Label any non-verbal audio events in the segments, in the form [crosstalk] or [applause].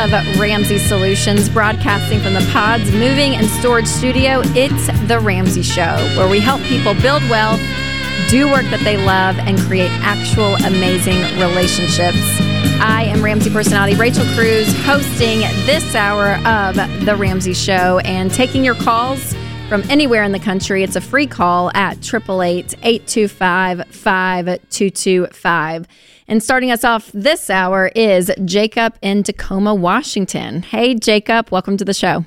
of Ramsey Solutions, broadcasting from the Pods Moving and Storage Studio. It's The Ramsey Show, where we help people build wealth, do work that they love, and create actual amazing relationships. I am Ramsey personality Rachel Cruze, hosting this hour of The Ramsey Show and taking your calls from anywhere in the country. It's a free call at 888 825 5225. And starting us off this hour is Jacob in Tacoma, Washington. Hey, Jacob, welcome to the show.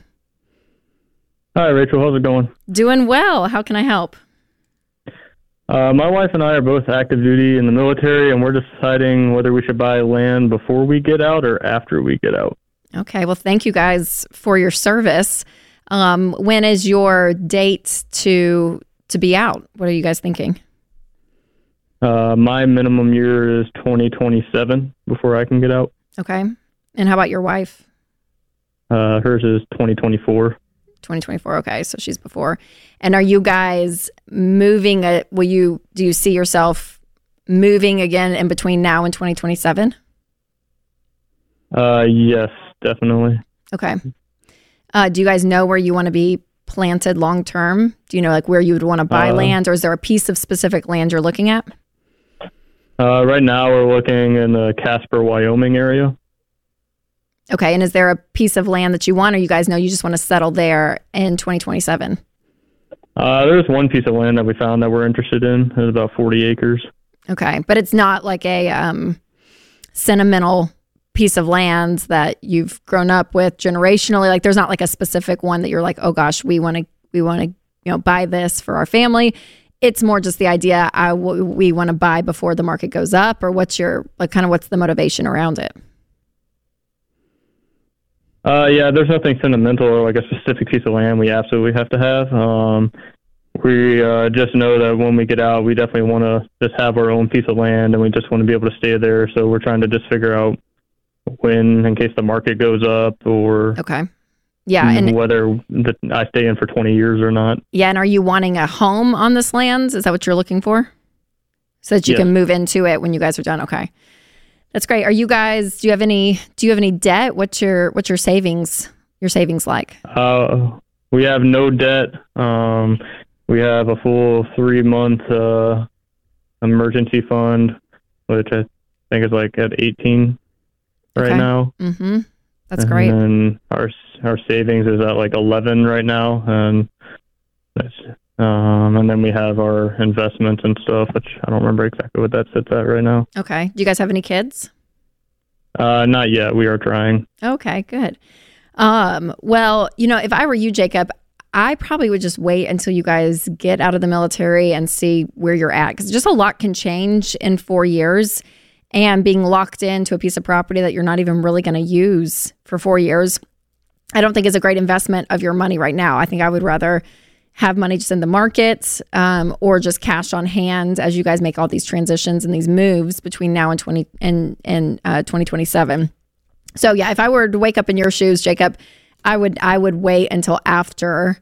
Hi, Rachel. How's it going? Doing well. How can I help? Uh, my wife and I are both active duty in the military, and we're deciding whether we should buy land before we get out or after we get out. Okay. Well, thank you guys for your service. Um, when is your date to to be out? What are you guys thinking? Uh, my minimum year is 2027 before I can get out. Okay. And how about your wife? Uh, hers is 2024. 2024. Okay, so she's before. And are you guys moving? A, will you do you see yourself moving again in between now and 2027? Uh, yes, definitely. Okay. Uh, do you guys know where you want to be planted long term? Do you know like where you would want to buy Uh, land, or is there a piece of specific land you're looking at? Uh, right now, we're looking in the Casper, Wyoming area. Okay, and is there a piece of land that you want, or you guys know you just want to settle there in 2027? Uh, there's one piece of land that we found that we're interested in. It's about 40 acres. Okay, but it's not like a um, sentimental piece of land that you've grown up with generationally. Like, there's not like a specific one that you're like, oh gosh, we want to we want to you know buy this for our family. It's more just the idea I w- we want to buy before the market goes up, or what's your like kind of what's the motivation around it? Uh, yeah, there's nothing sentimental or like a specific piece of land we absolutely have to have. Um, we uh, just know that when we get out, we definitely want to just have our own piece of land, and we just want to be able to stay there. So we're trying to just figure out when, in case the market goes up, or Okay, yeah, and whether the, I stay in for 20 years or not. yeah, and are you wanting a home on this land? Is that what you're looking for? So that you Yes. can move into it when you guys are done. Okay. That's great. Are you guys do you have any do you have any debt? What's your what's your savings your savings like? Uh, we have no debt. Um, we have a full three month uh, emergency fund, which I think is like at 18 right Okay. now. Mm-hmm. That's great. And our our savings is at like 11 right now, and that's, um, and then we have our investments and stuff, which I don't remember exactly what that sits at right now. Okay. Do you guys have any kids? Uh, not yet. We are trying. Okay, good. Um, well, you know, if I were you, Jacob, I probably would just wait until you guys get out of the military and see where you're at because just a lot can change in four years. And being locked into a piece of property that you're not even really going to use for four years, I don't think is a great investment of your money right now. I think I would rather have money just in the market um, or just cash on hand as you guys make all these transitions and these moves between now and 20 and, and uh, 2027. So yeah, if I were to wake up in your shoes, Jacob, I would I would wait until after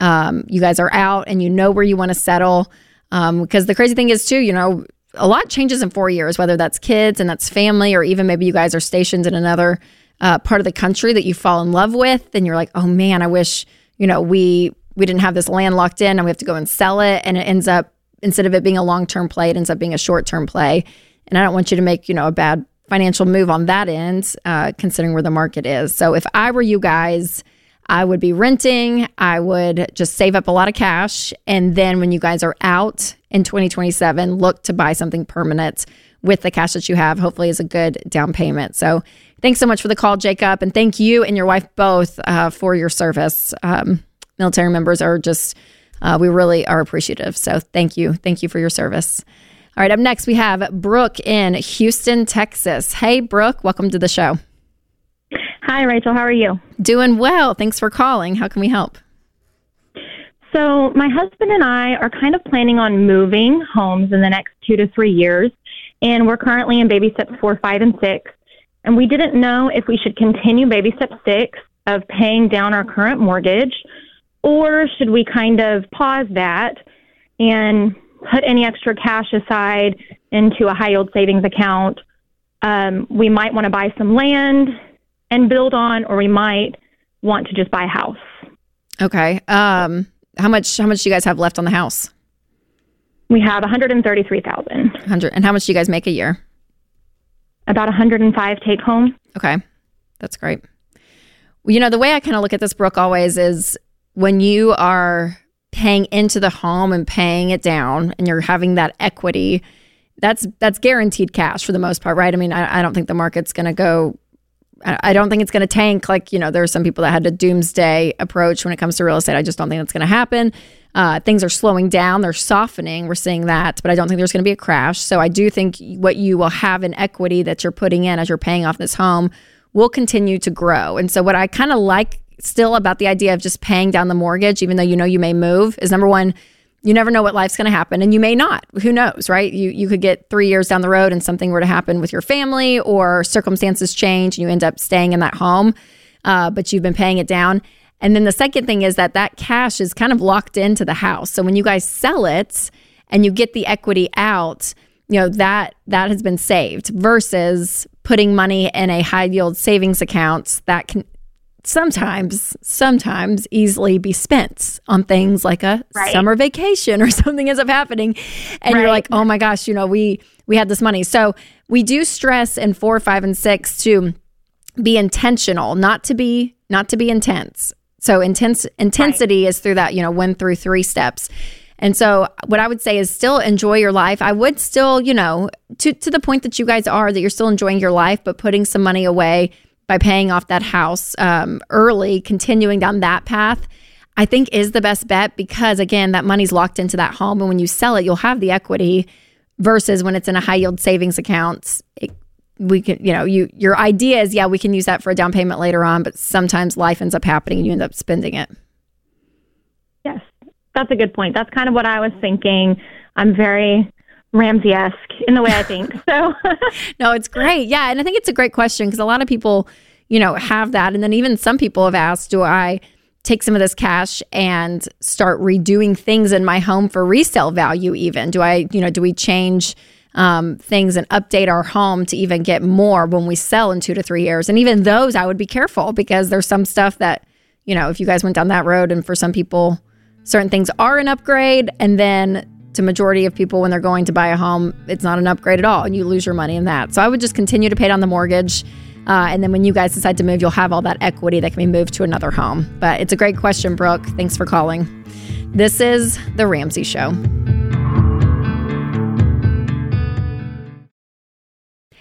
um, you guys are out and you know where you want to settle. Um, because the crazy thing is too, you know, a lot changes in four years, whether that's kids and that's family, or even maybe you guys are stationed in another uh, part of the country that you fall in love with, and you're like, oh man, I wish you know we we didn't have this land locked in, and we have to go and sell it, and it ends up instead of it being a long term play, it ends up being a short term play. And I don't want you to make you know a bad financial move on that end, uh, considering where the market is. So if I were you guys, I would be renting. I would just save up a lot of cash. And then when you guys are out in 2027, look to buy something permanent with the cash that you have, hopefully, is a good down payment. So thanks so much for the call, Jacob. And thank you and your wife both uh, for your service. Um, military members are just, uh, we really are appreciative. So thank you. Thank you for your service. All right, up next, we have Brooke in Houston, Texas. Hey, Brooke, welcome to the show. Hi, Rachel. How are you? Doing well. Thanks for calling. How can we help? So, my husband and I are kind of planning on moving homes in the next two to three years, and we're currently in baby steps four, five, and six. And we didn't know if we should continue baby step six of paying down our current mortgage, or should we kind of pause that and put any extra cash aside into a high yield savings account? Um, we might want to buy some land and build on, or we might want to just buy a house. Okay. Um, how much? How much do you guys have left on the house? We have 133,000. Hundred. And how much do you guys make a year? About 105 take home. Okay, that's great. Well, you know, the way I kind of look at this, Brooke, always is when you are paying into the home and paying it down, and you're having that equity. That's that's guaranteed cash for the most part, right? I mean, I, I don't think the market's going to go I don't think it's going to tank. Like, you know, there are some people that had a doomsday approach when it comes to real estate. I just don't think that's going to happen. Uh, things are slowing down, they're softening. We're seeing that, but I don't think there's going to be a crash. So I do think what you will have in equity that you're putting in as you're paying off this home will continue to grow. And so, what I kind of like still about the idea of just paying down the mortgage, even though you know you may move, is number one, you never know what life's going to happen and you may not. Who knows right? You you could get 3 years down the road and something were to happen with your family or circumstances change and you end up staying in that home uh, but you've been paying it down. And then the second thing is that that cash is kind of locked into the house. So when you guys sell it and you get the equity out you know that that has been saved versus putting money in a high yield savings account that can sometimes sometimes easily be spent on things like a right. summer vacation or [laughs] something ends up happening and right. you're like oh my gosh you know we we had this money so we do stress in four five and six to be intentional not to be not to be intense so intense intensity right. is through that you know one through three steps and so what I would say is still enjoy your life. I would still, you know, to to the point that you guys are that you're still enjoying your life, but putting some money away by paying off that house um, early, continuing down that path, I think is the best bet because again, that money's locked into that home, and when you sell it, you'll have the equity. Versus when it's in a high yield savings account, it, we can, you know, you your idea is yeah, we can use that for a down payment later on, but sometimes life ends up happening and you end up spending it. Yes, that's a good point. That's kind of what I was thinking. I'm very Ramsey esque in the way I think. So, [laughs] no, it's great. Yeah. And I think it's a great question because a lot of people, you know, have that. And then even some people have asked, do I take some of this cash and start redoing things in my home for resale value, even? Do I, you know, do we change? Um, things and update our home to even get more when we sell in two to three years. And even those, I would be careful because there's some stuff that, you know, if you guys went down that road and for some people, certain things are an upgrade and then to majority of people when they're going to buy a home, it's not an upgrade at all, and you lose your money in that. So I would just continue to pay down the mortgage. Uh, and then when you guys decide to move, you'll have all that equity that can be moved to another home. But it's a great question, Brooke. Thanks for calling. This is The Ramsey Show.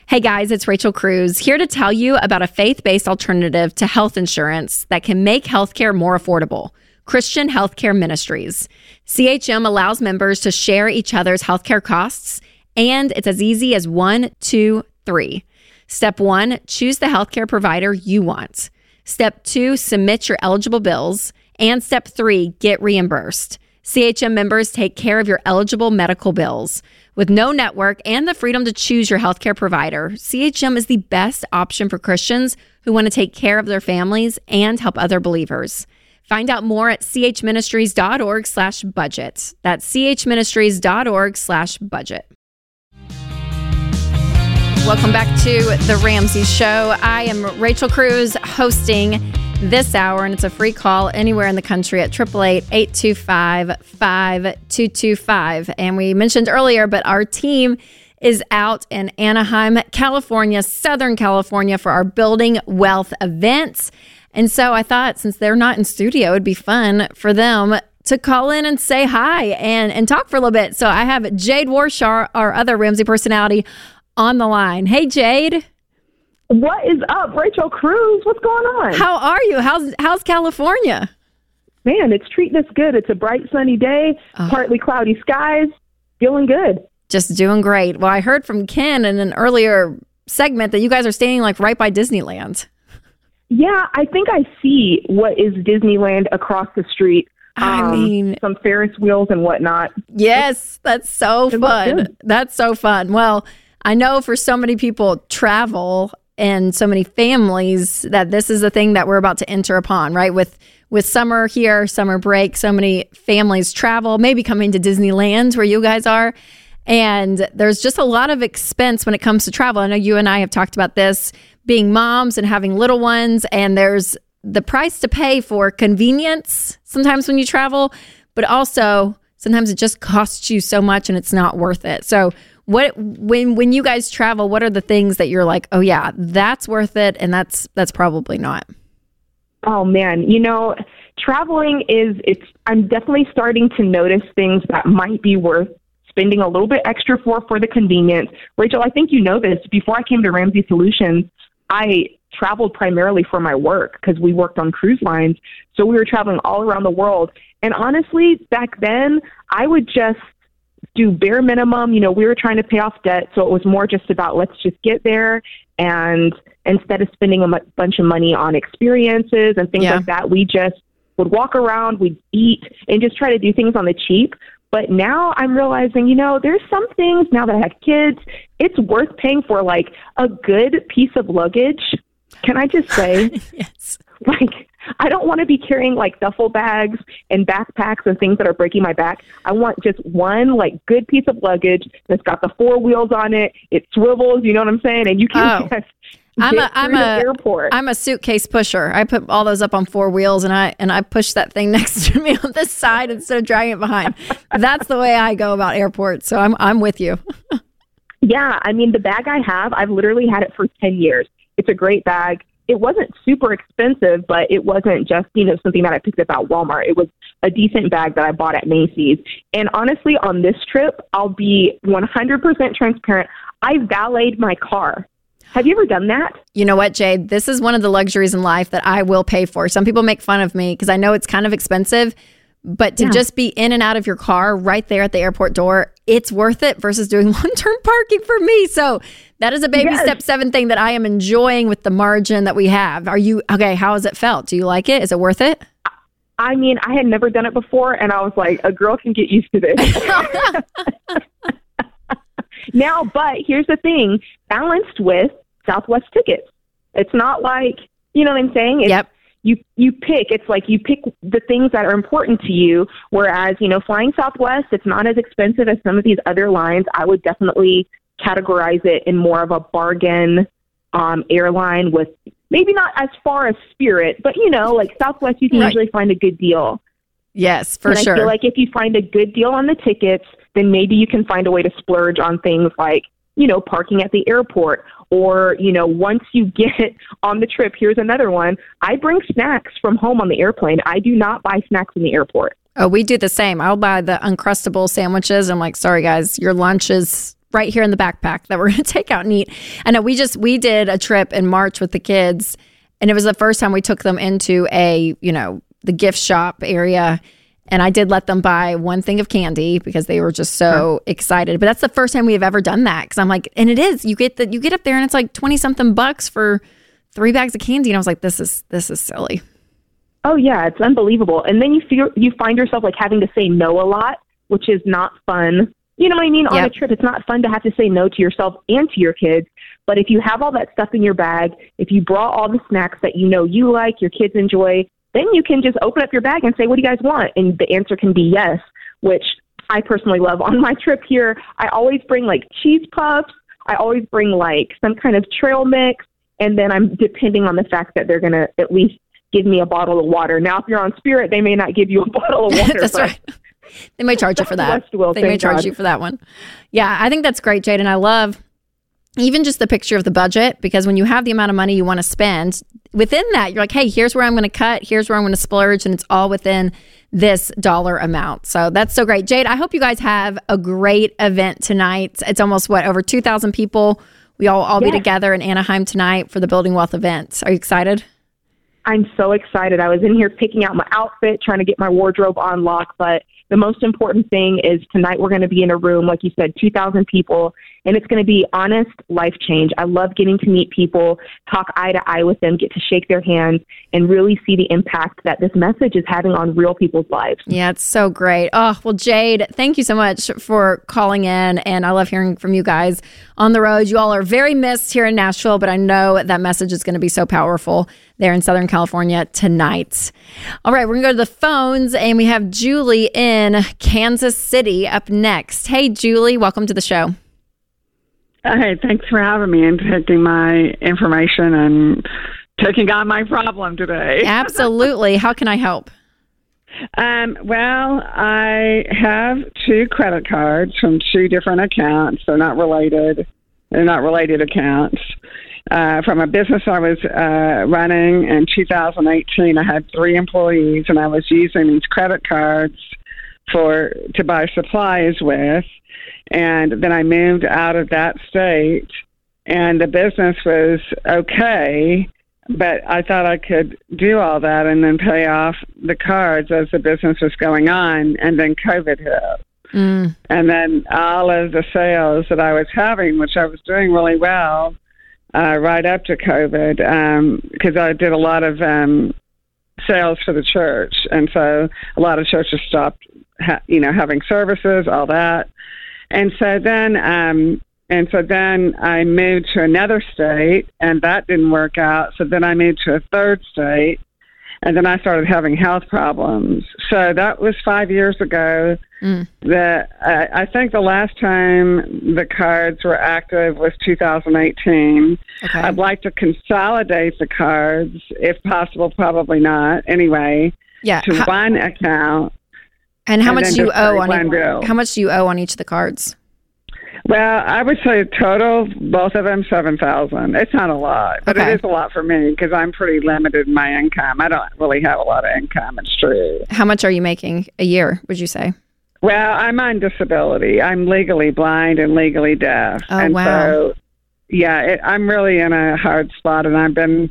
Hey guys, it's Rachel Cruze here to tell you about a faith based alternative to health insurance that can make healthcare more affordable. Christian Healthcare Ministries. CHM allows members to share each other's healthcare costs, and it's as easy as one, two, three. Step one, choose the healthcare provider you want. Step two, submit your eligible bills. And step three, get reimbursed. CHM members take care of your eligible medical bills. With no network and the freedom to choose your healthcare provider, CHM is the best option for Christians who want to take care of their families and help other believers. Find out more at chministries.org slash budget. That's chministries.org slash budget. Welcome back to The Ramsey Show. I am Rachel Cruze hosting this hour, and it's a free call anywhere in the country at 888 825 5225. And we mentioned earlier, but our team is out in Anaheim, California, Southern California for our Building Wealth events. And so I thought since they're not in studio, it'd be fun for them to call in and say hi and, and talk for a little bit. So I have Jade Warshaw, our other Ramsey personality, on the line. Hey, Jade. What is up, Rachel Cruze? What's going on? How are you? How's how's California? Man, it's treating us good. It's a bright sunny day, oh. partly cloudy skies. Feeling good. Just doing great. Well, I heard from Ken in an earlier segment that you guys are staying like right by Disneyland. Yeah, I think I see what is Disneyland across the street. I um, mean, some Ferris wheels and whatnot. Yes, that's so fun. That's so fun. Well, I know for so many people travel and so many families that this is the thing that we're about to enter upon, right? With with summer here, summer break, so many families travel, maybe coming to Disneyland where you guys are. And there's just a lot of expense when it comes to travel. I know you and I have talked about this being moms and having little ones, and there's the price to pay for convenience sometimes when you travel, but also sometimes it just costs you so much and it's not worth it. So, what when when you guys travel, what are the things that you're like, "Oh yeah, that's worth it," and that's that's probably not. Oh man, you know, traveling is it's I'm definitely starting to notice things that might be worth spending a little bit extra for for the convenience. Rachel, I think you know this. Before I came to Ramsey Solutions, I traveled primarily for my work because we worked on cruise lines. So we were traveling all around the world. And honestly, back then, I would just do bare minimum. You know, we were trying to pay off debt, so it was more just about let's just get there. And instead of spending a m- bunch of money on experiences and things Yeah. like that, we just would walk around, we'd eat, and just try to do things on the cheap. But now I'm realizing, you know, there's some things now that I have kids, it's worth paying for like a good piece of luggage. Can I just say, [laughs] Yes. like, I don't want to be carrying like duffel bags and backpacks and things that are breaking my back. I want just one like good piece of luggage that's got the four wheels on it. It swivels, you know what I'm saying? And you can Oh. [laughs] just [laughs] I'm a I'm the a airport. I'm a suitcase pusher. I put all those up on four wheels and I and I push that thing [laughs] next to me on this side instead of dragging it behind. That's the way I go about airports. So I'm I'm with you. [laughs] Yeah, I mean, the bag I have, I've literally had it for 10 years. It's a great bag. It wasn't super expensive, but it wasn't just, you know, something that I picked up at Walmart. It was a decent bag that I bought at Macy's. And honestly, on this trip, I'll be 100% transparent. I valeted my car. Have you ever done that? You know what, Jade? This is one of the luxuries in life that I will pay for. Some people make fun of me because I know it's kind of expensive, but to Yeah. just be in and out of your car right there at the airport door, it's worth it versus doing [laughs] long term parking for me. So that is a baby Yes. step seven thing that I am enjoying with the margin that we have. Are you okay? How has it felt? Do you like it? Is it worth it? I mean, I had never done it before, and I was like, a girl can get used to this. [laughs] [laughs] now, but here's the thing balanced with Southwest tickets. It's not like, you know what I'm saying? It's, Yep. You, you pick, it's like you pick the things that are important to you. Whereas, you know, flying Southwest, it's not as expensive as some of these other lines. I would definitely categorize it in more of a bargain um, airline with maybe not as far as Spirit, but you know, like Southwest, you can Right. usually find a good deal. Yes, for and sure. I feel like if you find a good deal on the tickets, then maybe you can find a way to splurge on things like, you know, parking at the airport. Or, you know, once you [laughs] get on the trip, here's another one. I bring snacks from home on the airplane. I do not buy snacks in the airport. Oh, we do the same. I'll buy the uncrustable sandwiches. I'm like, sorry guys, your lunch is right here in the backpack that we're [laughs] going to take out and eat. I know we just we did a trip in March with the kids, and it was the first time we took them into a you know the gift shop area. And I did let them buy one thing of candy because they were just so excited. But that's the first time we have ever done that. Because I'm like, and it is. You get the you get up there and it's like twenty something bucks for three bags of candy, and I was like, this is this is silly. Oh yeah, it's unbelievable. And then you feel you find yourself like having to say no a lot, which is not fun. You know what I mean? On a trip, it's not fun to have to say no to yourself and to your kids. But if you have all that stuff in your bag, if you brought all the snacks that you know you like, your kids enjoy, then you can just open up your bag and say, "What do you guys want?" And the answer can be yes, which I personally love. [laughs] On my trip here, I always bring like cheese puffs. I always bring like some kind of trail mix, and then I'm depending on the fact that they're gonna at least give me a bottle of water. Now, if you're on Spirit, they may not give you a [laughs] bottle of water. That's but right. [laughs] They may charge you for that. Will, they may charge God. you for that one. Yeah, I think that's great, Jade. And I love even just the picture of the budget because when you have the amount of money you want to spend, within that, you're like, hey, here's where I'm going to cut, here's where I'm going to splurge, and it's all within this dollar amount. So that's so great. Jade, I hope you guys have a great event tonight. It's almost what, over 2,000 people. We all all be together in Anaheim tonight for the Building Wealth event. Are you excited? I'm so excited. I was in here picking out my outfit, trying to get my wardrobe on lock. But the most important thing is tonight we're going to be in a room, like you said, 2,000 people, and it's going to be honest life change. I love getting to meet people, talk eye to eye with them, get to shake their hands, and really see the impact that this message is having on real people's lives. Yeah, it's so great. Oh, well, Jade, thank you so much for calling in. And I love hearing from you guys on the road. You all are very missed here in Nashville, but I know that message is going to be so powerful there in Southern California tonight. All right, we're going to go to the phones, and we have Julie in Kansas City up next. Hey, Julie, welcome to the show. Hey, thanks for having me and taking my information and taking on my problem today. [laughs] Absolutely. How can I help? Um, well, I have two credit cards from two different accounts. They're not related. They're not related accounts. Uh, from a business I was uh, running in 2018, I had three employees, and I was using these credit cards for to buy supplies with. And then I moved out of that state, and the business was okay but I thought I could do all that and then pay off the cards as the business was going on, and then COVID hit. Mm. And then all of the sales that I was having, which I was doing really well uh, right up to COVID, because um, I did a lot of um, sales for the church, and so a lot of churches stopped, ha- you know, having services, all that. And so then um, and so then I moved to another state, and that didn't work out. So then I moved to a third state, and then I started having health problems. So that was five years ago. Mm. That I, I think the last time the cards were active was 2018. Okay. I'd like to consolidate the cards, if possible. Probably not. Anyway, yeah, to how, one account. And how and much do you owe on each, how much do you owe on each of the cards? Well, I would say total, both of them, seven thousand. It's not a lot, but okay. it is a lot for me because I'm pretty limited in my income. I don't really have a lot of income. It's true. How much are you making a year? Would you say? Well, I'm on disability. I'm legally blind and legally deaf, oh, and wow. so yeah, it, I'm really in a hard spot. And I've been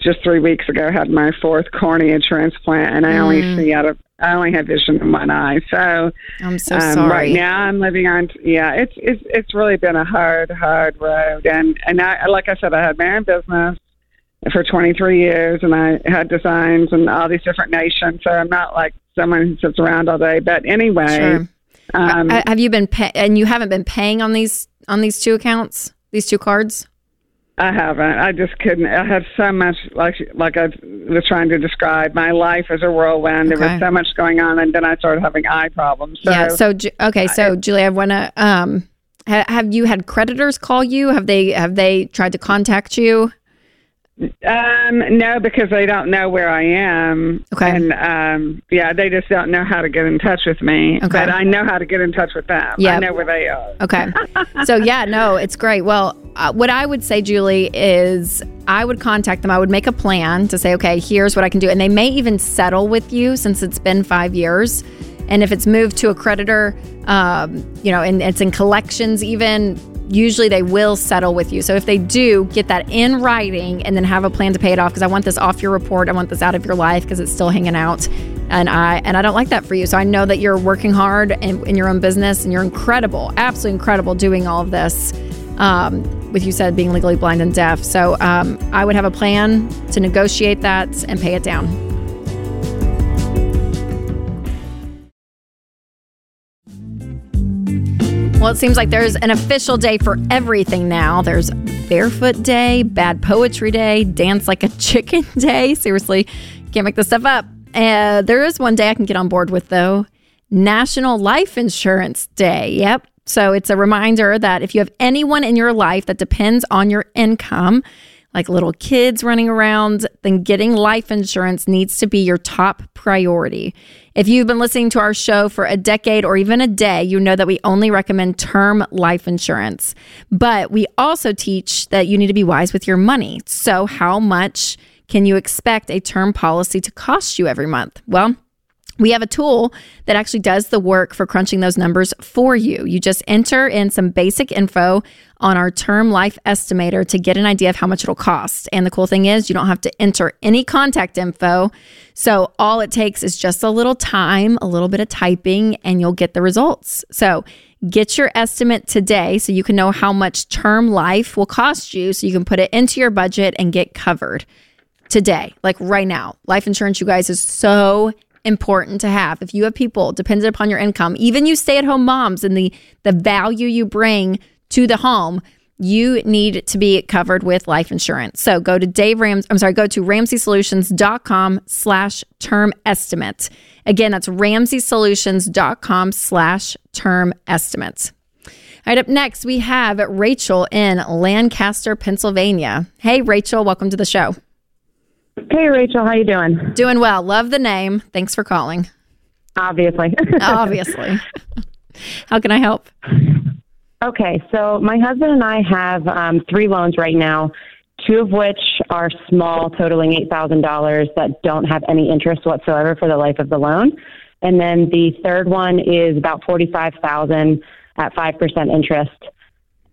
just three weeks ago had my fourth cornea transplant, and I mm. only see out of I only have vision in one eye. So I'm so um, sorry. Right now, I'm living on. Yeah, it's it's it's really been a hard, hard road. And and I, like I said, I had my own business for 23 years, and I had designs and all these different nations. So I'm not like someone who sits around all day. But anyway, sure. um, have you been pay- and you haven't been paying on these on these two accounts, these two cards? I haven't. I just couldn't. I had so much, like like I was trying to describe. My life as a whirlwind. Okay. There was so much going on, and then I started having eye problems. So, yeah. So okay. So Julie, I want to. Um, ha- have you had creditors call you? Have they have they tried to contact you? Um, no, because they don't know where I am. Okay. And um, yeah, they just don't know how to get in touch with me. Okay. But I know how to get in touch with them. Yeah. I know where they are. Okay. [laughs] so yeah, no, it's great. Well, uh, what I would say, Julie, is I would contact them. I would make a plan to say, okay, here's what I can do, and they may even settle with you since it's been five years. And if it's moved to a creditor, um, you know, and it's in collections, even usually they will settle with you. So if they do, get that in writing and then have a plan to pay it off because I want this off your report. I want this out of your life because it's still hanging out. And I and I don't like that for you. So I know that you're working hard in, in your own business and you're incredible, absolutely incredible doing all of this. Um, with you said being legally blind and deaf. So um, I would have a plan to negotiate that and pay it down. Well, it seems like there's an official day for everything now. There's Barefoot Day, Bad Poetry Day, Dance Like a [laughs] Chicken Day. Seriously, can't make this stuff up. Uh, there is one day I can get on board with, though National Life Insurance Day. Yep. So it's a reminder that if you have anyone in your life that depends on your income, like little kids running around, then getting life insurance needs to be your top priority. If you've been listening to our show for a decade or even a day, you know that we only recommend term life insurance. But we also teach that you need to be wise with your money. So, how much can you expect a term policy to cost you every month? Well, we have a tool that actually does the work for crunching those numbers for you. You just enter in some basic info on our term life estimator to get an idea of how much it'll cost. And the cool thing is, you don't have to enter any contact info. So all it takes is just a little time, a little bit of typing, and you'll get the results. So get your estimate today so you can know how much term life will cost you so you can put it into your budget and get covered today, like right now. Life insurance, you guys, is so important to have. If you have people dependent upon your income, even you stay at home moms and the, the value you bring to the home, you need to be covered with life insurance. So go to Dave Rams, I'm sorry, go to ramseysolutions.com slash term estimate. Again, that's ramseysolutions.com slash term estimates. right, up next, we have Rachel in Lancaster, Pennsylvania. Hey, Rachel, welcome to the show. Hey, Rachel, how you doing? Doing well. Love the name. Thanks for calling. Obviously. [laughs] Obviously. How can I help? Okay, so my husband and I have um, three loans right now, two of which are small, totaling $8,000 that don't have any interest whatsoever for the life of the loan. And then the third one is about 45000 at 5% interest.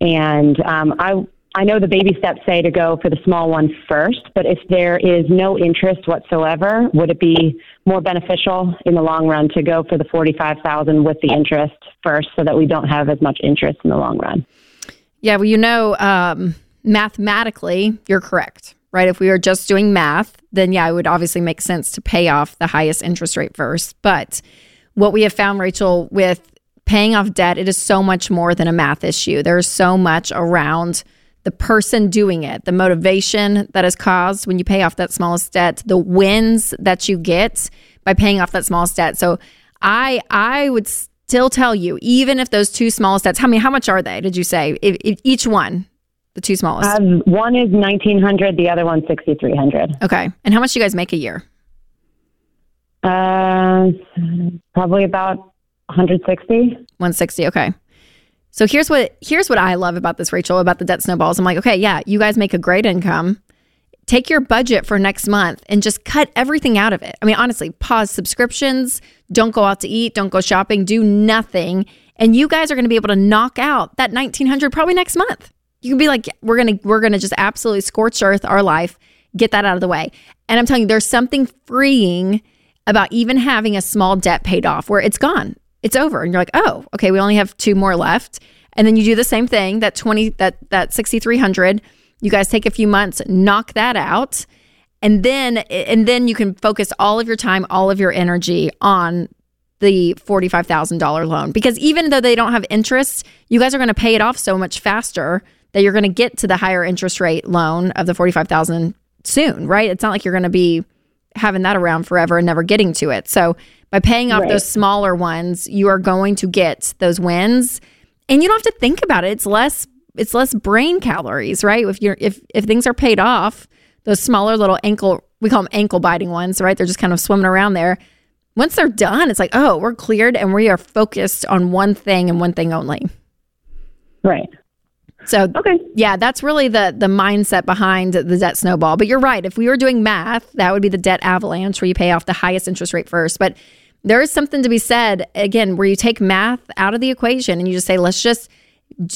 And um, I I know the baby steps say to go for the small one first, but if there is no interest whatsoever, would it be more beneficial in the long run to go for the 45,000 with the interest first so that we don't have as much interest in the long run? Yeah, well, you know, um, mathematically, you're correct, right? If we were just doing math, then yeah, it would obviously make sense to pay off the highest interest rate first. But what we have found, Rachel, with paying off debt, it is so much more than a math issue. There's so much around the person doing it, the motivation that is caused when you pay off that smallest debt, the wins that you get by paying off that smallest debt. So I I would still tell you, even if those two smallest debts, how many how much are they? Did you say if, if each one? The two smallest. Um, one is nineteen hundred. The other one sixty three hundred. Okay, and how much do you guys make a year? Uh, probably about one hundred sixty. One sixty. Okay. So here's what here's what I love about this, Rachel, about the debt snowballs. I'm like, okay, yeah, you guys make a great income. Take your budget for next month and just cut everything out of it. I mean, honestly, pause subscriptions, don't go out to eat, don't go shopping, do nothing. And you guys are going to be able to knock out that 1900 probably next month. You can be like, we're going to we're going to just absolutely scorch earth our life, get that out of the way. And I'm telling you, there's something freeing about even having a small debt paid off where it's gone it's over. And you're like oh okay we only have two more left. And then you do the same thing that 20 that that 6300 you guys take a few months knock that out. And then and then you can focus all of your time all of your energy on the $45,000 loan. Because even though they don't have interest you guys are going to pay it off so much faster that you're going to get to the higher interest rate loan of the 45,000 soon right? It's not like you're going to be having that around forever and never getting to it so by paying off right. those smaller ones, you are going to get those wins and you don't have to think about it. It's less it's less brain calories, right? If you're if if things are paid off, those smaller little ankle we call them ankle biting ones, right? They're just kind of swimming around there. Once they're done, it's like, oh, we're cleared and we are focused on one thing and one thing only. Right. So okay, yeah, that's really the the mindset behind the debt snowball. But you're right. If we were doing math, that would be the debt avalanche, where you pay off the highest interest rate first. But there is something to be said again where you take math out of the equation and you just say let's just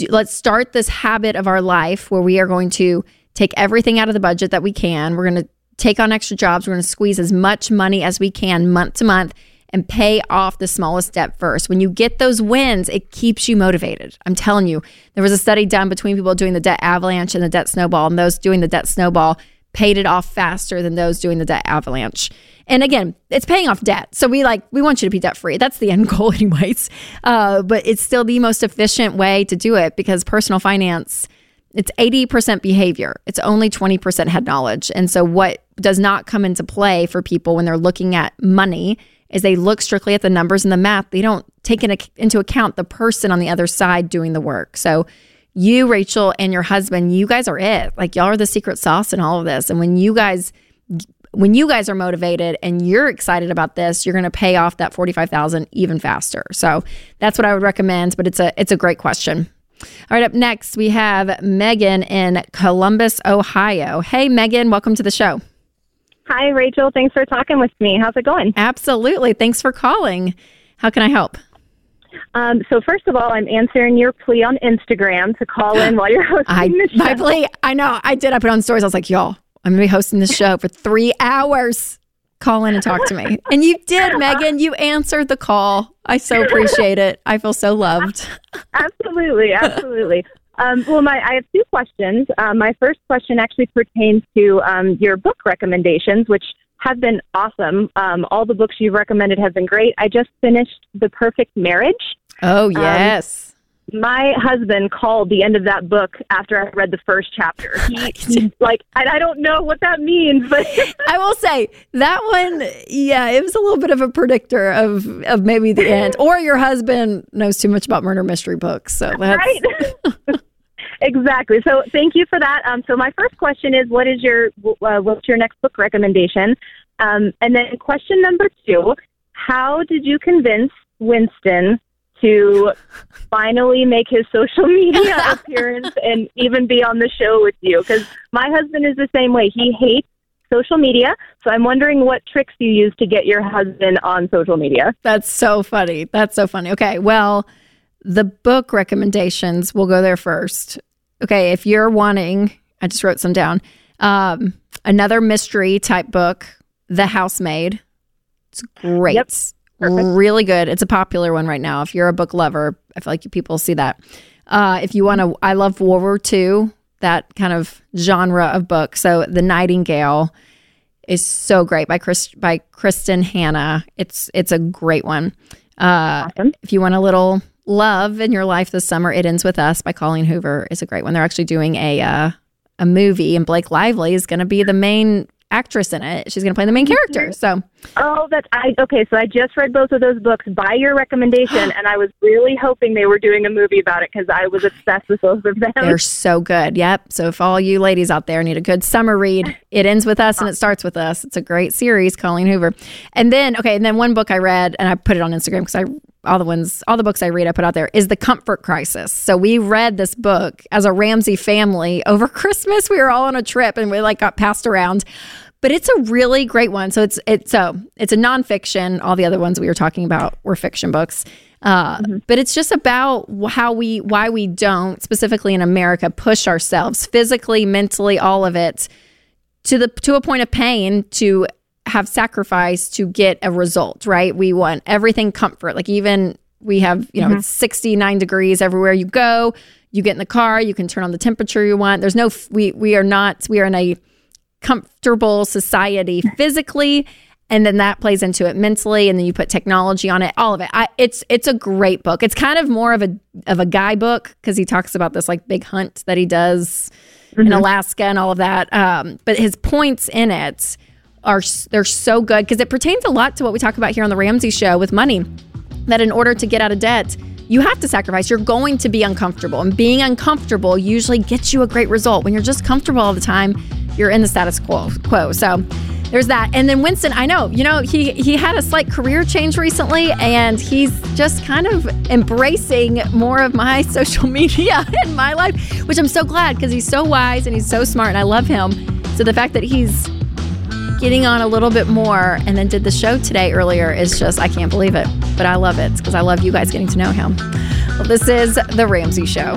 let's start this habit of our life where we are going to take everything out of the budget that we can we're going to take on extra jobs we're going to squeeze as much money as we can month to month and pay off the smallest debt first when you get those wins it keeps you motivated i'm telling you there was a study done between people doing the debt avalanche and the debt snowball and those doing the debt snowball paid it off faster than those doing the debt avalanche and again, it's paying off debt. So we like, we want you to be debt free. That's the end [laughs] goal, anyways. Uh, but it's still the most efficient way to do it because personal finance, it's 80% behavior, it's only 20% head knowledge. And so what does not come into play for people when they're looking at money is they look strictly at the numbers and the math. They don't take into account the person on the other side doing the work. So you, Rachel, and your husband, you guys are it. Like y'all are the secret sauce in all of this. And when you guys when you guys are motivated and you're excited about this, you're going to pay off that 45,000 even faster. So that's what I would recommend, but it's a it's a great question. All right, up next we have Megan in Columbus, Ohio. Hey Megan, welcome to the show. Hi Rachel, thanks for talking with me. How's it going? Absolutely. Thanks for calling. How can I help? Um, so first of all, I'm answering your plea on Instagram to call in [gasps] while you're hosting I, the show. My plea, I know, I did. I put on stories. I was like, y'all, I'm going to be hosting this show for three hours. Call in and talk to me. [laughs] And you did, Megan. You answered the call. I so appreciate it. I feel so loved. Absolutely. Absolutely. Um, well, my I have two questions. Um, my first question actually pertains to um, your book recommendations, which have been awesome. Um, all the books you've recommended have been great. I just finished The Perfect Marriage. Oh, um, yes. my husband called the end of that book after I read the first chapter. [laughs] He, he's like, I, I don't know what that means, but [laughs] I will say that one, yeah, it was a little bit of a predictor of of maybe the end. [laughs] Or your husband knows too much about murder mystery books, so that's right. Exactly. So thank you for that. Um, so my first question is, what is your uh, what's your next book recommendation? Um, and then question number two, how did you convince Winston to finally make his social media [laughs] appearance and even be on the show with you. Because my husband is the same way. He hates social media. So I'm wondering what tricks you use to get your husband on social media. That's so funny. That's so funny. Okay. Well, the book recommendations, we'll go there first. Okay. If you're wanting, I just wrote some down, um, another mystery type book, The Housemaid. It's great. Yep. Really good. It's a popular one right now. If you're a book lover, I feel like people see that. Uh, if you want to, I love World War II, that kind of genre of book. So The Nightingale is so great by Chris by Kristin Hannah. It's it's a great one. Uh, awesome. If you want a little love in your life this summer, It Ends with Us by Colleen Hoover is a great one. They're actually doing a uh, a movie, and Blake Lively is going to be the main actress in it. She's going to play the main character. So, oh, that's I okay. So I just read both of those books by your recommendation, [gasps] and I was really hoping they were doing a movie about it because I was obsessed with both of them. They're so good. Yep. So if all you ladies out there need a good summer read, it ends with us and it starts with us. It's a great series, Colleen Hoover. And then okay, and then one book I read, and I put it on Instagram because I all the ones, all the books I read, I put out there is the Comfort Crisis. So we read this book as a Ramsey family [laughs] over Christmas. We were all on a trip and we like got passed around. But it's a really great one. So it's it's so it's a nonfiction. All the other ones we were talking about were fiction books. Uh, mm-hmm. But it's just about how we, why we don't, specifically in America, push ourselves physically, mentally, all of it to the to a point of pain to have sacrificed to get a result, right? We want everything comfort. Like even we have, you know, mm-hmm. it's 69 degrees everywhere you go. You get in the car, you can turn on the temperature you want. There's no we we are not we are in a comfortable society physically and then that plays into it mentally and then you put technology on it all of it I, it's it's a great book it's kind of more of a of a guy book because he talks about this like big hunt that he does mm-hmm. in alaska and all of that um, but his points in it are they're so good because it pertains a lot to what we talk about here on the Ramsey show with money that in order to get out of debt you have to sacrifice. You're going to be uncomfortable and being uncomfortable usually gets you a great result. When you're just comfortable all the time you're in the status quo quo. So there's that. And then winston i know you know he he had a slight career change recently and he's just kind of embracing more of my [laughs] social media in my life which i'm so glad because he's so wise and he's so smart and i love him. So the fact that he's getting on a little bit more and then did the show today earlier is just, I can't believe it. But I love it because I love you guys getting to know him. Well, this is The Ramsey Show.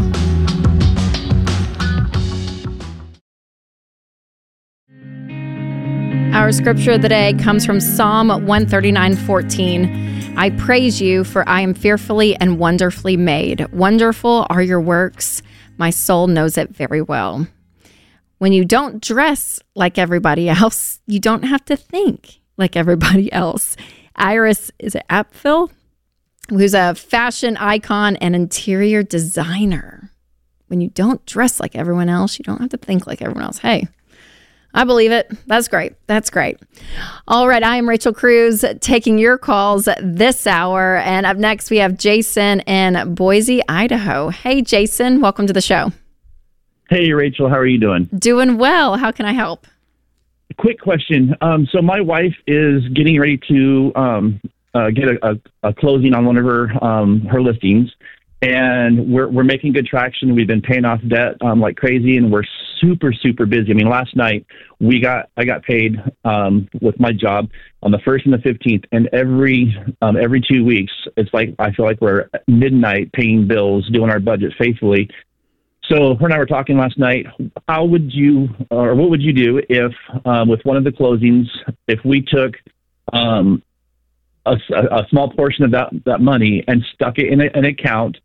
Our scripture of the day comes from Psalm 139 14. I praise you, for I am fearfully and wonderfully made. Wonderful are your works. My soul knows it very well. When you don't dress like everybody else, you don't have to think like everybody else. Iris is it Apfel, who's a fashion icon and interior designer. When you don't dress like everyone else, you don't have to think like everyone else. Hey, I believe it. That's great. That's great. All right. I am Rachel Cruze taking your calls this hour. And up next, we have Jason in Boise, Idaho. Hey, Jason, welcome to the show. Hey, Rachel, how are you doing? Doing well. How can I help? Quick question. Um, so, my wife is getting ready to um, uh, get a, a, a, closing on one of her um, her listings, and we're we're making good traction. We've been paying off debt um, like crazy, and we're super super busy. I mean, last night we got I got paid um, with my job on the first and the fifteenth, and every um, every two weeks, it's like I feel like we're midnight paying bills, doing our budget faithfully, so her and I were talking last night. How would you, or what would you do if, um, with one of the closings, if we took um, a, a, small portion of that that money and stuck it in a, an account,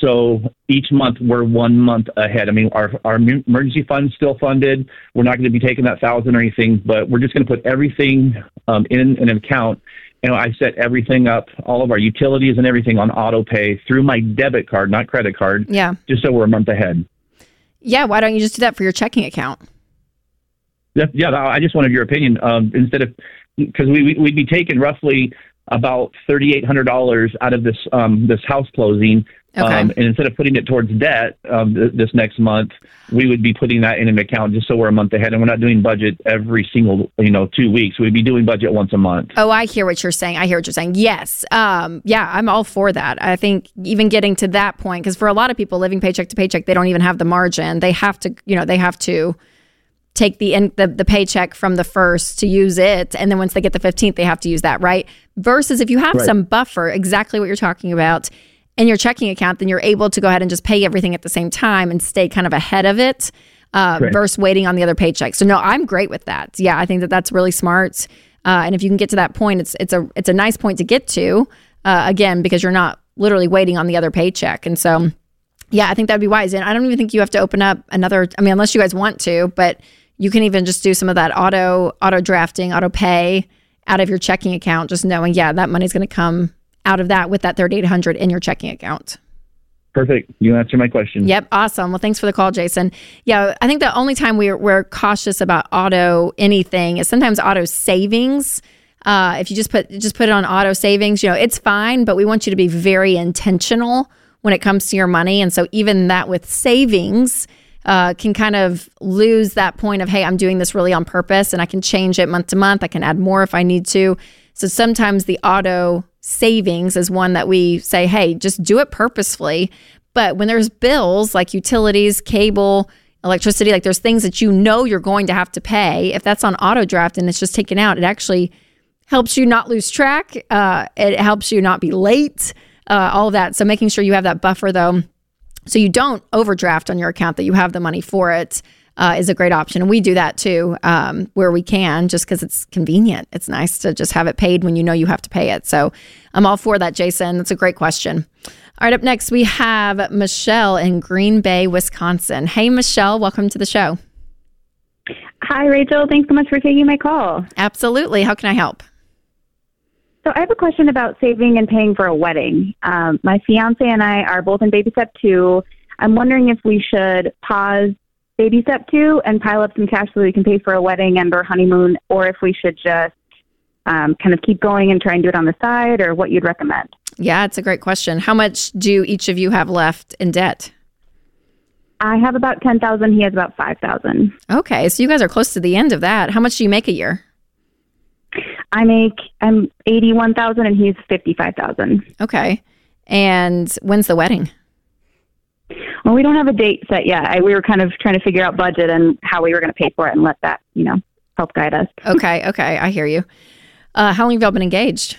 so each month we're one month ahead. I mean, our our emergency fund's still funded. We're not going to be taking that thousand or anything, but we're just going to put everything um, in an account. You know, I set everything up, all of our utilities and everything on auto pay through my debit card, not credit card. Yeah. Just so we're a month ahead. Yeah. Why don't you just do that for your checking account? Yeah, yeah I just wanted your opinion. Um, instead of because we we'd be taking roughly about thirty eight hundred dollars out of this um, this house closing, Okay. um, and instead of putting it towards debt um, th- this next month, we would be putting that in an account just so we're a month ahead, and we're not doing budget every single you know two weeks. We'd be doing budget once a month. Oh, I hear what you're saying. I hear what you're saying. Yes. Um, yeah, I'm all for that. I think even getting to that point, because for a lot of people living paycheck to paycheck, they don't even have the margin. They have to, you know, they have to take the, in, the the paycheck from the first to use it, and then once they get the 15th, they have to use that, right? Versus if you have Right. some buffer, exactly what you're talking about, in your checking account, then you're able to go ahead and just pay everything at the same time and stay kind of ahead of it. Uh, Right. versus waiting on the other paycheck. So no, I'm great with that. Yeah, I think that that's really smart. Uh, and if you can get to that point, it's it's a it's a nice point to get to. Uh, again, because you're not literally waiting on the other paycheck. And so, yeah, I think that'd be wise. And I don't even think you have to open up another. I mean, unless you guys want to, but you can even just do some of that auto auto drafting, auto pay out of your checking account. Just knowing, yeah, that money's going to come out of that with that 3800 in your checking account. Perfect. You answered my question. Yep, awesome. Well, thanks for the call, Jason. Yeah, I think the only time we're, we're cautious about auto anything is sometimes auto savings. Uh, if you just put just put it on auto savings, you know it's fine, but we want you to be very intentional when it comes to your money. And so even that with savings uh, can kind of lose that point of hey, I'm doing this really on purpose, and I can change it month to month. I can add more if I need to. So sometimes the auto savings is one that we say, hey, just do it purposefully. But when there's bills like utilities, cable, electricity, like there's things that you know you're going to have to pay, if that's on auto draft and it's just taken out, it actually helps you not lose track. Uh, it helps you not be late, uh, all of that. So making sure you have that buffer though, so you don't overdraft on your account, that you have the money for it. Uh, is a great option. And we do that too, um, where we can, just because it's convenient. It's nice to just have it paid when you know you have to pay it. So I'm all for that, Jason. That's a great question. All right, up next, we have Michelle in Green Bay, Wisconsin. Hey, Michelle, welcome to the show. Hi, Rachel. Thanks so much for taking my call. Absolutely. How can I help? So, I have a question about saving and paying for a wedding. Um, my fiance and I are both in baby step two. I'm wondering if we should pause baby step two and pile up some cash so we can pay for a wedding and or honeymoon, or if we should just um, kind of keep going and try and do it on the side, or what you'd recommend. Yeah, it's a great question. How much do each of you have left in debt? I have about ten thousand. He has about five thousand. Okay, so you guys are close to the end of that. How much do you make a year? I make I'm eighty one thousand, and he's fifty five thousand. Okay. And when's the wedding? Well, we don't have a date set yet. I, we were kind of trying to figure out budget and how we were going to pay for it, and let that you know help guide us Okay, okay, I hear you. Uh, how long have y'all been engaged?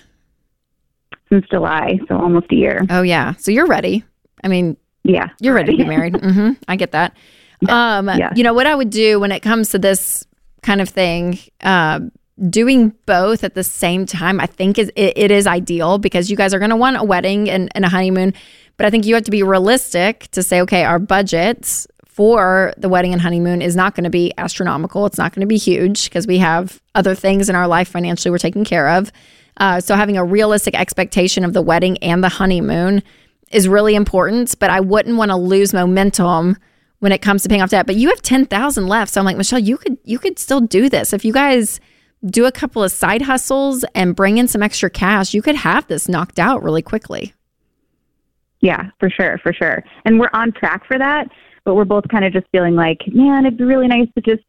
since July, so almost a year. Oh yeah, so you're ready. I mean, Yeah, you're ready to be [laughs] married. mm-hmm. I get that. Um, yeah. you know what I would do when it comes to this kind of thing. Uh, doing both at the same time, I think is it, it is ideal because you guys are going to want a wedding and, and a honeymoon. But I think you have to be realistic to say, okay, our budget for the wedding and honeymoon is not going to be astronomical. It's not going to be huge because we have other things in our life financially we're taking care of. Uh, so having a realistic expectation of the wedding and the honeymoon is really important. But I wouldn't want to lose momentum when it comes to paying off debt. But you have ten thousand left, so I'm like Michelle, you could you could still do this if you guys do a couple of side hustles and bring in some extra cash. You could have this knocked out really quickly. Yeah, for sure, for sure. And we're on track for that, but we're both kind of just feeling like, man, it'd be really nice to just,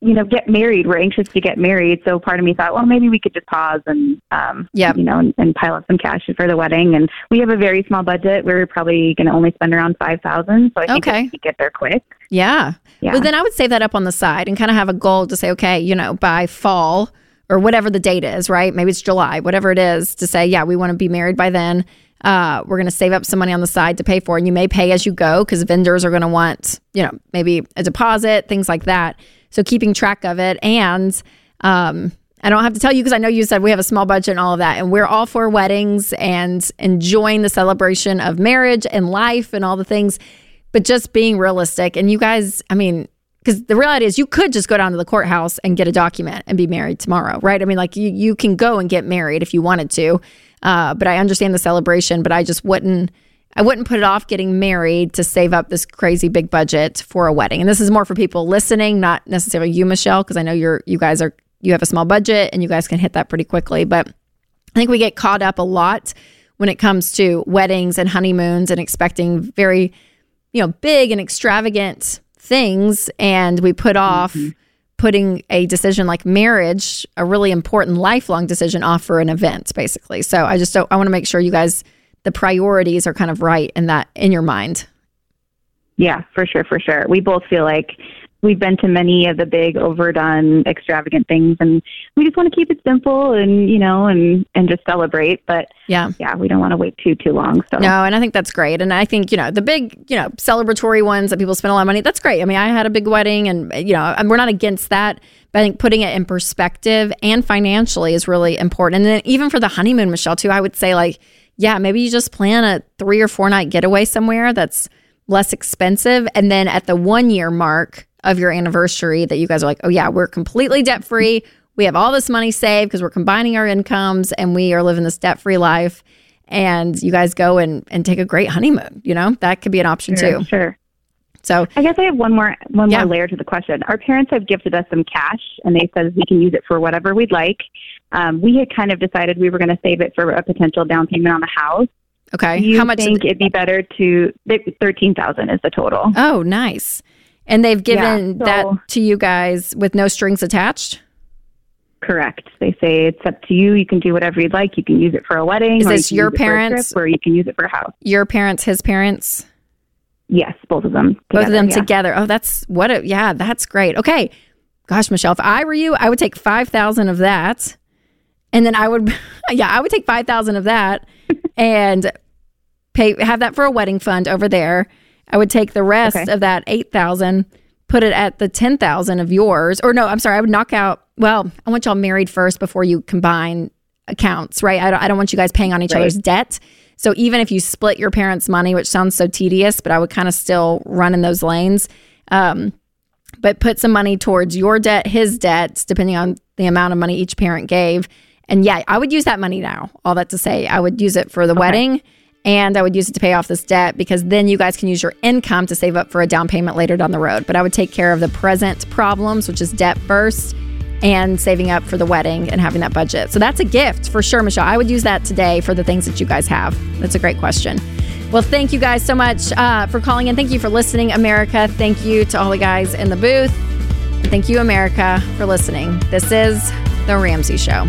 you know, get married. We're anxious to get married. So part of me thought, well, maybe we could just pause and, um, Yep. you know, and, and pile up some cash for the wedding. And we have a very small budget. We're probably going to only spend around 5000 So I think Okay. we could get there quick. Yeah. Yeah. Well, then I would save that up on the side and kind of have a goal to say, okay, you know, by fall or whatever the date is, right? Maybe it's July, whatever it is, to say, yeah, we want to be married by then. Uh, we're going to save up some money on the side to pay for. And you may pay as you go because vendors are going to want, you know, maybe a deposit, things like that. So keeping track of it. And um, I don't have to tell you because I know you said we have a small budget and all of that. And we're all for weddings and enjoying the celebration of marriage and life and all the things but just being realistic and you guys i mean because the reality is you could just go down to the courthouse and get a document and be married tomorrow, right? I mean, like you you can go and get married if you wanted to. Uh, but I understand the celebration, but I just wouldn't I wouldn't put it off getting married to save up this crazy big budget for a wedding. And this is more for people listening, not necessarily you, Michelle, because I know you're you guys are you have a small budget and you guys can hit that pretty quickly. But I think we get caught up a lot when it comes to weddings and honeymoons and expecting very, you know, big and extravagant things. And we put off mm-hmm. Putting a decision like marriage, a really important lifelong decision, off for an event, basically. So I just don't, I want to make sure you guys, the priorities are kind of right in that, in your mind. Yeah, for sure, for sure. We both feel like we've been to many of the big overdone extravagant things and we just want to keep it simple and you know and and just celebrate but yeah. yeah we don't want to wait too too long so. No and i think that's great and i think you know the big you know celebratory ones that people spend a lot of money that's great. I mean i had a big wedding and you know we're not against that but i think putting it in perspective and financially is really important and then even for the honeymoon michelle too i would say like yeah maybe you just plan a three or four night getaway somewhere that's less expensive and then at the one year mark of your anniversary that you guys are like, oh, yeah, we're completely debt free. We have all this money saved because we're combining our incomes and we are living this debt free life. And you guys go and, and take a great honeymoon. You know, that could be an option sure, too. Sure. So I guess I have one more one yeah. more layer to the question. Our parents have gifted us some cash, and they said we can use it for whatever we'd like. Um, we had kind of decided we were going to save it for a potential down payment on a house. Okay, Do you how much? Think it'd be better to thirteen thousand is the total. Oh, nice. And they've given yeah, so, that to you guys with no strings attached? Correct. They say it's up to you. You can do whatever you'd like. You can use it for a wedding. Is this you your parents? Or you can use it for a house. Your parents, his parents? Yes, both of them. Together, both of them yeah. together. Oh, that's what a, yeah, that's great. Okay. Gosh, Michelle, if I were you, I would take 5,000 of that. And then I would, [laughs] yeah, I would take 5,000 of that [laughs] and pay, have that for a wedding fund over there I would take the rest okay. of that 8,000, put it at the 10,000 of yours. Or no, I'm sorry, I would knock out, well, I want y'all married first before you combine accounts, right? I don't, I don't want you guys paying on each right. other's debt. So even if you split your parents' money, which sounds so tedious, but I would kind of still run in those lanes. Um, but put some money towards your debt, his debts, depending on the amount of money each parent gave. And yeah, I would use that money now. All that to say, I would use it for the okay. wedding and I would use it to pay off this debt because then you guys can use your income to save up for a down payment later down the road. But I would take care of the present problems, which is debt first, and saving up for the wedding and having that budget. So that's a gift for sure, Michelle. I would use that today for the things that you guys have. That's a great question. Well, thank you guys so much uh, for calling in. Thank you for listening, America. Thank you to all the guys in the booth. Thank you, America, for listening. This is The Ramsey Show.